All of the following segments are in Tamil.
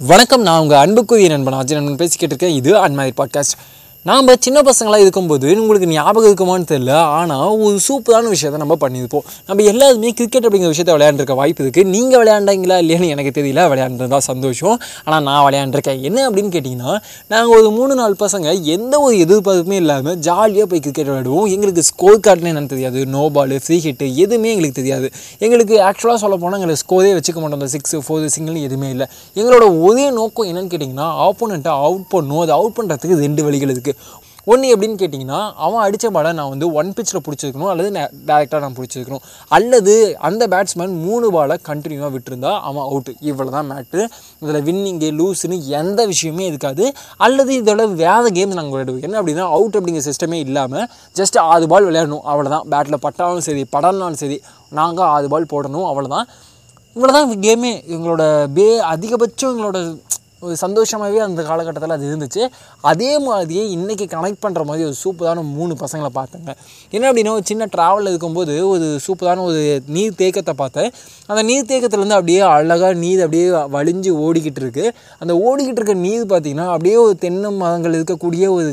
வணக்கம் நான் உங்கள் அன்புக்குரிய நண்பன் அஜய் நண்பன் பேசிக்கிட்டு இருக்கேன். இது அன்மாரி பாட்காஸ்ட் நாம் சின்ன பசங்களாக இருக்கும்போது உங்களுக்கு ஞாபகம் இருக்குமான்னு தெரியல. ஆனால் ஒரு சூப்பரான விஷயத்தை நம்ம பண்ணியிருப்போம். நம்ம எல்லாருமே கிரிக்கெட் அப்படிங்கிற விஷயத்த விளையாண்டுருக்க வாய்ப்பு இருக்குது நீங்கள் விளையாண்டாங்களா இல்லையான்னு எனக்கு தெரியல. விளையாண்டுருந்தா சந்தோஷம். ஆனால் நான் விளையாண்டுருக்கேன். என்ன அப்படின்னு கேட்டிங்கன்னா நாங்கள் ஒரு மூணு நாலு பசங்க எந்த ஒரு எதிர்பார்ப்புமே இல்லாமல் ஜாலியாக போய் கிரிக்கெட் விளையாடுவோம். எங்களுக்கு ஸ்கோர் கார்டுன்னு என்னென்னு தெரியாது. நோ பால் ஃப்ரீ ஹிட்டு எதுவுமே எங்களுக்கு தெரியாது. எங்களுக்கு ஆக்சுவலாக சொல்ல போனால் எங்களுக்கு ஸ்கோரே வச்சுக்க மாட்டோம். அந்த சிக்ஸ் ஃபோர் சிங்கிள் எதுவுமே இல்லை. எங்களோட ஒரே நோக்கம் என்னென்னு கேட்டிங்கன்னா ஆப்போனண்ட்டை அவுட் பண்ணும் அதை அவுட் பண்ணுறதுக்கு ரெண்டு வழிகள் இருக்குது ஒன்று எப்படின்னு கேட்டிங்கன்னா அவன் அடித்த பாலை நான் வந்து ஒன் பிச்சில் பிடிச்சிருக்கணும் அல்லது டேரெக்டாக நான் பிடிச்சிருக்கணும். அல்லது அந்த பேட்ஸ்மேன் மூணு பாலை கண்டினியூவாக விட்டுருந்தா அவன் அவுட்டு இவ்வளோ தான் மேட்டு இதில் வின்னிங்கு லூஸுன்னு எந்த விஷயமே இருக்காது. அல்லது இதோட வேறு கேம்ஸ் நாங்கள் விளையாடுவோம். என்ன அப்படின்னா அவுட் அப்படிங்கிற சிஸ்டமே இல்லாமல் ஜஸ்ட் ஆறு பால் விளையாடணும். அவ்வளோதான் பேட்டில் பட்டாலும் சரி படம்னாலும் சரி நாங்கள் ஆறு பால் போடணும். அவ்வளோதான் இவ்வளோ தான் கேமே எங்களோட பே அதிகபட்சம் எங்களோட ஒரு சந்தோஷமாகவே அந்த காலகட்டத்தில் அது இருந்துச்சு. அதே மாதிரியே இன்றைக்கி கனெக்ட் பண்ணுற மாதிரி ஒரு சூப்பரான மூணு பசங்களை பார்த்தேங்க. என்ன அப்படின்னா ஒரு சின்ன ட்ராவலில் இருக்கும்போது ஒரு சூப்பரான ஒரு நீர் தேக்கத்தை பார்த்தேன். அந்த நீர் தேக்கத்துலேருந்து அப்படியே அழகாக நீர் அப்படியே வழிஞ்சு ஓடிக்கிட்டு இருக்கு. அந்த ஓடிக்கிட்டு இருக்க நீர் பார்த்திங்கன்னா அப்படியே ஒரு தென்னை மரங்கள் இருக்கக்கூடிய ஒரு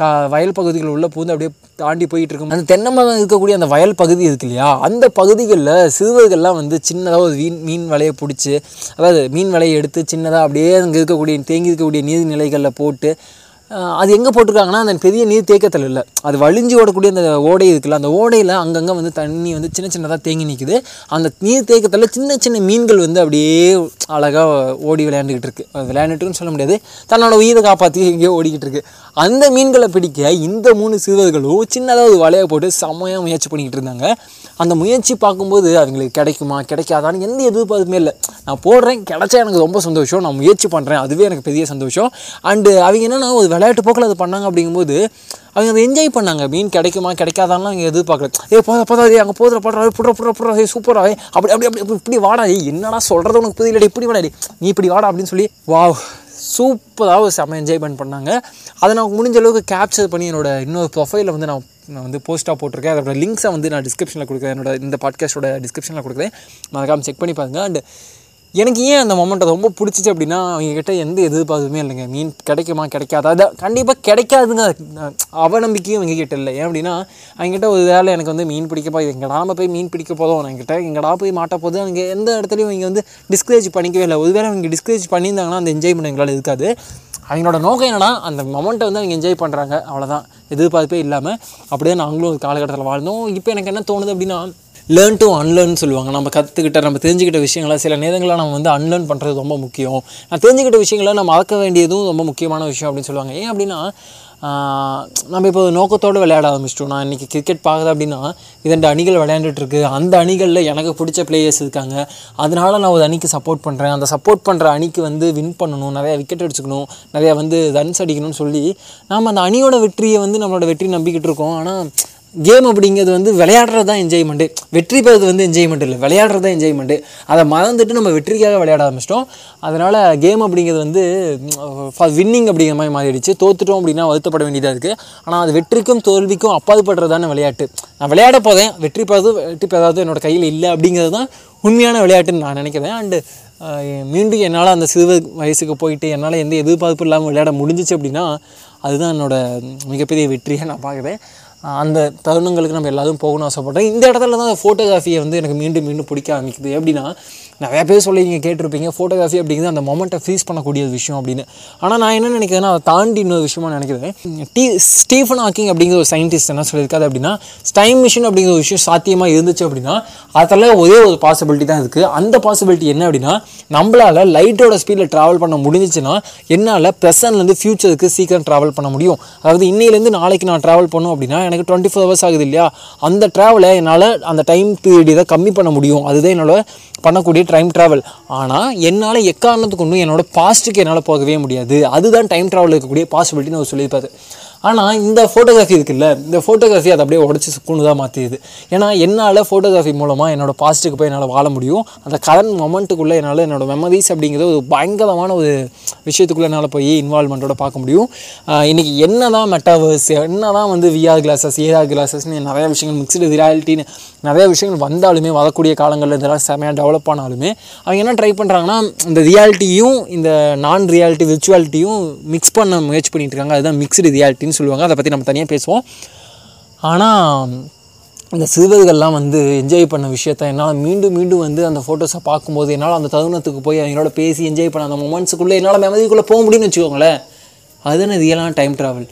கா வயல் பகுதிகள் உள்ள பூந்து அப்படியே தாண்டி போயிட்டு இருக்கும். அந்த தென்னை மரம் இருக்கக்கூடிய அந்த வயல் பகுதி இருக்கு இல்லையா அந்த பகுதிகளில் சிறுவர்கள்லாம் வந்து சின்னதாக ஒரு மீன் மீன் வலையை பிடிச்சி அதாவது மீன் வலையை எடுத்து சின்னதாக அப்படியே அங்கே இருக்கக்கூடிய தேங்கி இருக்கக்கூடிய நீர்நிலைகளில் போட்டு அது எங்கே போட்டிருக்காங்கன்னா அந்த பெரிய நீர் தேக்கத்தில் இல்லை. அது வழிஞ்சு ஓடக்கூடிய அந்த ஓடை இருக்குல்ல அந்த ஓடையில் அங்கங்கே வந்து தண்ணி வந்து சின்ன சின்னதாக தேங்கி நிற்குது அந்த நீர் தேக்கத்தில் சின்ன சின்ன மீன்கள் வந்து அப்படியே அழகாக ஓடி விளையாண்டுக்கிட்டு இருக்கு. அது விளையாண்டுட்டுன்னு சொல்ல முடியாது. தன்னோட உயிரை காப்பாற்றி எங்கேயோ ஓடிக்கிட்டு இருக்கு. அந்த மீன்களை பிடிக்க இந்த மூணு சிறுவர்களும் சின்னதாக ஒரு வலையை போட்டு செம்மையாக முயற்சி பண்ணிக்கிட்டு இருந்தாங்க. அந்த முயற்சி பார்க்கும்போது அவங்களுக்கு கிடைக்குமா கிடைக்காதான்னு எந்த எதிர்பார்ப்புமே இல்லை. நான் போடுறேன் கிடைச்சா எனக்கு ரொம்ப சந்தோஷம். நான் முயற்சி பண்ணுறேன் அதுவே எனக்கு பெரிய சந்தோஷம். அண்டு அவங்க என்னென்னா ஒரு விளையாட்டு போக்கில் அது பண்ணாங்க அப்படிங்கும்போது அவங்க அதை என்ஜாய் பண்ணாங்க. மீன் கிடைக்குமா கிடைக்காதான்லாம் அவங்க எதிர்பார்க்கல. ஏ போதா போதா ஏ அங்கே போதில் போடுறா புடுற புடுற புடுற ஏ சூப்பரா அப்படி அப்படி அப்படி இப்படி வாடா என்னடா சொல்கிறது உனக்கு புரியல இப்படி வாடா நீ இப்படி வாடா அப்படின்னு சொல்லி வாவ் சூப்பராக ஒரு செம்ம என்ஜாய்மெண்ட் பண்ணாங்க. அதை நான் முடிஞ்ச அளவுக்கு கேப்சர் பண்ணி என்னோடய இன்னொரு ப்ரொஃபைலில் வந்து நான் நான் வந்து போஸ்ட்டாக போட்டிருக்கேன். அதோட லிங்க்ஸை வந்து நான் டிஸ்கிரிப்ஷனில் கொடுக்குறேன். என்னோட இந்த பாட்காஸ்ட்டோட டிஸ்கிரிப்ஷனில் கொடுக்குறேன். மறக்காமல் செக் பண்ணி பாருங்கள் அண்ட் எனக்கு ஏன் அந்த மொமெண்ட்டை ரொம்ப பிடிச்சிச்சு அப்படின்னா அவங்க கிட்ட எந்த எதிர்பார்ப்புமே இல்லைங்க. மீன் கிடைக்குமா கிடைக்காதா? அதை கண்டிப்பாக கிடைக்காதுங்க. அவநம்பிக்கையும் இவங்க கிட்ட இல்லை. ஏன் அப்படின்னா அவங்ககிட்ட ஒரு வேலை எனக்கு வந்து மீன் பிடிக்க போய் எங்கடா நம்ம போய் மீன் பிடிக்க போதும் என்கிட்ட எங்கடா போய் மாட்ட போதும் அவங்க எந்த இடத்துலையும் இங்கே வந்து டிஸ்கரேஜ் பண்ணிக்கவே இல்லை. ஒருவேளை அவங்க டிஸ்கரேஜ் பண்ணியிருந்தாங்கன்னா அந்த என்ஜாய்மெண்ட் எங்களால் இருக்காது. அவங்களோட நோக்கம் என்னன்னா அந்த மொமெண்ட்டை வந்து அவங்க என்ஜாய் பண்ணுறாங்க அவ்வளோதான் எதிர்பார்ப்பே இல்லாமல் அப்படியே நாங்களும் ஒரு காலகட்டத்தில் வாழ்ந்தோம். இப்போ எனக்கு என்ன தோணுது அப்படின்னா லேர்ன் டு அன்லேர்ன் சொல்லுவாங்க. நம்ம கற்றுக்கிட்ட நம்ம தெரிஞ்சுக்கிட்ட விஷயங்களை சில நேரங்களில் நம்ம வந்து அன்லேர்ன் பண்ணுறது ரொம்ப முக்கியம். நான் தெரிஞ்சுக்கிட்ட விஷயங்களை நம்ம மறக்க வேண்டியதும் ரொம்ப முக்கியமான விஷயம் அப்படின்னு சொல்லுவாங்க. ஏன் அப்படின்னா நம்ம இப்போ நோக்கத்தோடு விளையாட ஆரம்பிச்சிட்டோம். நான் இன்றைக்கி கிரிக்கெட் பார்க்குறது அப்படின்னா இரண்டு அணிகள் விளையாண்டுட்டுருக்கு அந்த அணிகளில் எனக்கு பிடிச்ச பிளேயர்ஸ் இருக்காங்க. அதனால நான் ஒரு அணிக்கு சப்போர்ட் பண்ணுறேன் அந்த சப்போர்ட் பண்ணுற அணிக்கு வந்து வின் பண்ணணும். நிறையா விக்கெட் அடிச்சுக்கணும். நிறையா வந்து ரன்ஸ் அடிக்கணும்னு சொல்லி நாம் அந்த அணியோட வெற்றியை வந்து நம்மளோட வெற்றி நம்பிக்கிட்டு இருக்கோம். ஆனால் கேம் அப்படிங்கிறது வந்து விளையாடுறது தான் என்ஜாய்மெண்ட்டு வெற்றி பெறது வந்து என்ஜாய்மெண்ட் இல்லை. விளையாடுறது தான் என்ஜாய்மெண்ட்டு அதை மறந்துட்டு நம்ம வெற்றிக்காக விளையாட ஆரம்பிச்சிட்டோம். அதனால் கேம் அப்படிங்கிறது வந்து வின்னிங் அப்படிங்கிற மாதிரி மாறிடுச்சு. தோத்துட்டோம் அப்படின்னா வருத்தப்பட வேண்டியதாக இருக்குது ஆனால் அது வெற்றிக்கும் தோல்விக்கும் அப்பாதுபடுறதான விளையாட்டு. நான் விளையாட போதேன் வெற்றி பெறது வெற்றி பெறாதது என்னோடய கையில் இல்லை அப்படிங்கிறது தான் உண்மையான விளையாட்டுன்னு நான் நினைக்கிறேன். அண்டு மீண்டும் என்னால் அந்த சிறு வயசுக்கு போயிட்டு என்னால் எந்த எதிர்பார்ப்பும் இல்லாமல் விளையாட முடிஞ்சிச்சு அப்படின்னா அதுதான் என்னோடய மிகப்பெரிய வெற்றியாக நான் பார்க்குறேன். அந்த தருணங்களுக்கு நம்ம எல்லாரும் போகணும்னு ஆசைப்பட்றேன் இந்த இடத்துல தான் ஃபோட்டோகிராஃபியை வந்து எனக்கு மீண்டும் மீண்டும் பிடிக்க ஆரம்பிக்குது. எப்படின்னா நிறையா பேர் சொல்லி நீங்கள் கேட்டிருப்பீங்க ஃபோட்டோகிராஃபி அப்படிங்கிறது அந்த மொமெண்ட்டை ஃப்ரீஸ் பண்ணக்கூடிய ஒரு விஷயம் அப்படின்னு. ஆனால் நான் என்ன நினைக்கிறேன்னா அதை தாண்டி இன்னொரு விஷயமா நினைக்கிறேன். டி ஸ்டீஃபன் ஹாக்கிங் அப்படிங்கிற ஒரு சயின்டிஸ்ட் என்ன சொல்லியிருக்காது அப்படின்னா டைம் மிஷின் அப்படிங்கிற ஒரு விஷயம் சாத்தியமாக இருந்துச்சு அப்படின்னா அதில் ஒரே ஒரு பாசிபிலிட்டி தான் இருக்குது அந்த பாசிபிலிட்டி என்ன அப்படின்னா நம்மளால் லைட்டோட ஸ்பீடில் ட்ராவல் பண்ண முடிஞ்சிச்சுன்னா என்னால் ப்ரெசன்ட்லேருந்து ஃப்யூச்சருக்கு சீக்கிரம் ட்ராவல் பண்ண முடியும். அதாவது இன்னையிலேருந்து நாளைக்கு நான் ட்ராவல் பண்ணோம் அப்படின்னா எனக்கு டுவெண்ட்டி ஃபோர் ஹவர்ஸ் ஆகுது இல்லையா? அந்த ட்ராவலை என்னால் அந்த டைம் பீரியட் இதை கம்மி பண்ண முடியும். அதுதான் என்னோட பண்ணக்கூடிய டைம் ட்ராவல் ஆனால் என்னால் எக்காரணத்துக்கு ஒன்றும் என்னோட பாஸ்ட்டுக்கு என்னால் போகவே முடியாது. அதுதான் டைம் ட்ராவல் இருக்கக்கூடிய பாசிபிலிட்டின்னு அவர் சொல்லியிருப்பாரு. ஆனால் இந்த ஃபோட்டோகிராஃபி இருக்குல்ல இந்த ஃபோட்டோகிராஃபி அதை அப்படியே உடச்சி சுக்குன்னு தான் மாற்றிடுது ஏன்னா என்னால் ஃபோட்டோகிராஃபி மூலமாக என்னோடய பாஸ்ட்டுக்கு போய் என்னால் வாழ முடியும். அந்த கரண்ட் மொமெண்ட்டுக்குள்ளே என்னால் என்னோட மெமரிஸ் அப்படிங்கிறது ஒரு பயங்கரமான ஒரு விஷயத்துக்குள்ளே என்னால் போய் இன்வால்மெண்ட்டோட பார்க்க முடியும். இன்றைக்கி என்ன தான் மெட்டாவர்ஸ் என்ன தான் வந்து விஆர் கிளாஸஸ் ஏஆர் கிளாஸஸ்னு நிறையா விஷயங்கள் மிக்சடு ரியாலிட்டின்னு நிறையா விஷயங்கள் வந்தாலுமே வரக்கூடிய காலங்களில் இதெல்லாம் செமையாக டெவலப் டெவலப் ஆனாலுமே அவங்க என்ன ட்ரை பண்ணுறாங்கன்னா இந்த ரியாலிட்டியும் இந்த நான் ரியாலிட்டி விர்ச்சுவாலிட்டியும் மிக்ஸ் பண்ண முயற்சி பண்ணிட்டு இருக்காங்க. அதுதான் மிக்ஸ்டு ரியாலிட்டின்னு சொல்லுவாங்க. அதை பற்றி நம்ம தனியாக பேசுவோம். ஆனால் இந்த சிறுவர்கள்லாம் வந்து என்ஜாய் பண்ண விஷயத்த என்னால் மீண்டும் மீண்டும் வந்து அந்த ஃபோட்டோஸை பார்க்கும்போது என்னால் அந்த தருணத்துக்கு போய் அவங்களோட பேசி என்ஜாய் பண்ண அந்த மொமெண்ட்ஸுக்குள்ளே என்னால் மெமரிக்குள்ளே போக முடியும்னு வச்சுக்கோங்களேன். அதுதானே ரியலான டைம் ட்ராவல்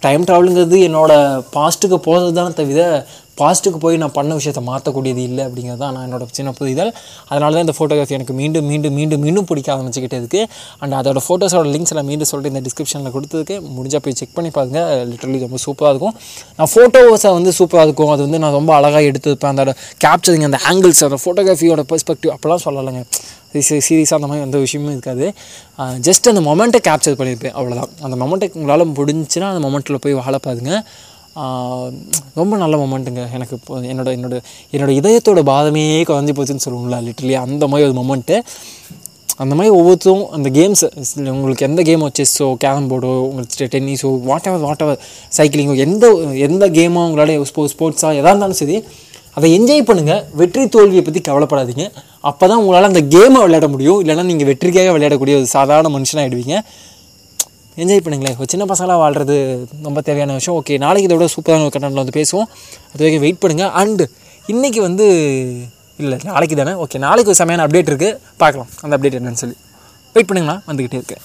டைம் ட்ராவலுங்கிறது என்னோடய பாஸ்ட்டுக்கு போகிறது தானே தவிர பாஸ்ட்டுக்கு போய் நான் பண்ண விஷயத்தை மாற்றக்கூடியது இல்லை அப்படிங்கிறது தான் நான் என்னோட சின்ன புரிதல் அதனால தான் இந்த ஃபோட்டோகிராஃபி எனக்கு மீண்டும் மீண்டும் மீண்டும் மீண்டும் பிடிக்க ஆரம்பிச்சுக்கிட்டதுக்கு அண்ட் அதோட ஃபோட்டோஸோட லிங்க்ஸ் நான் மீண்டும் சொல்லிட்டு இந்த டிஸ்கிரிப்ஷனில் கொடுத்ததுக்கு முடிஞ்சால் போய் செக் பண்ணி பாருங்கள் லிட்டரலி ரொம்ப சூப்பராக இருக்கும். நான் ஃபோட்டோஸை வந்து சூப்பராக இருக்கும். அது வந்து நான் ரொம்ப அழகாக எடுத்துருப்பேன் அதோட கேப்சரிங் அந்த ஆங்கிள்ஸ் அந்த ஃபோட்டோகிராஃபியோட பெர்ஸ்பெக்டிவ் அப்போலாம் சொல்லலைங்க. சீரியஸாக அந்த மாதிரி எந்த விஷயமும் இருக்காது. ஜஸ்ட் அந்த மொமெண்ட்டை கேப்சர் பண்ணியிருப்பேன் அவ்வளோதான் அந்த மொமெண்ட்டை உங்களால் முடிஞ்சுன்னா அந்த மொமெண்ட்டில் போய் வாழ பாருங்கள் ரொம்ப நல்ல மொமெண்ட்டுங்க எனக்கு இப்போ என்னோட என்னோட என்னோடய இதயத்தோட பாதமே குறைஞ்சி போச்சுன்னு சொல்லுவோம்ல லிட்டர்லி அந்த மாதிரி ஒரு மொமெண்ட்டு அந்த மாதிரி ஒவ்வொருத்தரும் அந்த கேம்ஸ் உங்களுக்கு எந்த கேமோ செஸ்ஸோ கேரம் போர்டோ உங்களுக்கு டென்னிஸோ வாட் எவர் வாட் எவர் சைக்கிளிங்கோ எந்த எந்த கேமோ உங்களால் ஸ்போ ஸ்போர்ட்ஸாக எதாக இருந்தாலும் சரி அதை என்ஜாய் பண்ணுங்கள் வெற்றி தோல்வியை பற்றி கவலைப்படாதீங்க. அப்போ தான் உங்களால் அந்த கேமை விளையாட முடியும். இல்லைன்னா நீங்கள் வெற்றிக்காக விளையாடக்கூடிய ஒரு சாதாரண மனுஷனாக ஆகிடுவீங்க என்ஜாய் பண்ணுங்களேன் ஒரு சின்ன பசங்களாக வாழ்கிறது ரொம்ப தேவையான விஷயம். ஓகே நாளைக்கு இதை விட சூப்பரான ஒரு வந்து பேசுவோம். அது வரைக்கும் வெயிட் பண்ணுங்கள் அண்டு இன்றைக்கி வந்து இல்லை நாளைக்கு தானே? ஓகே நாளைக்கு ஒரு செமையான அப்டேட் இருக்குது பார்க்கலாம். அந்த அப்டேட் என்னன்னு சொல்லி. வெயிட் பண்ணுங்களா? வந்துக்கிட்டே இருக்கேன்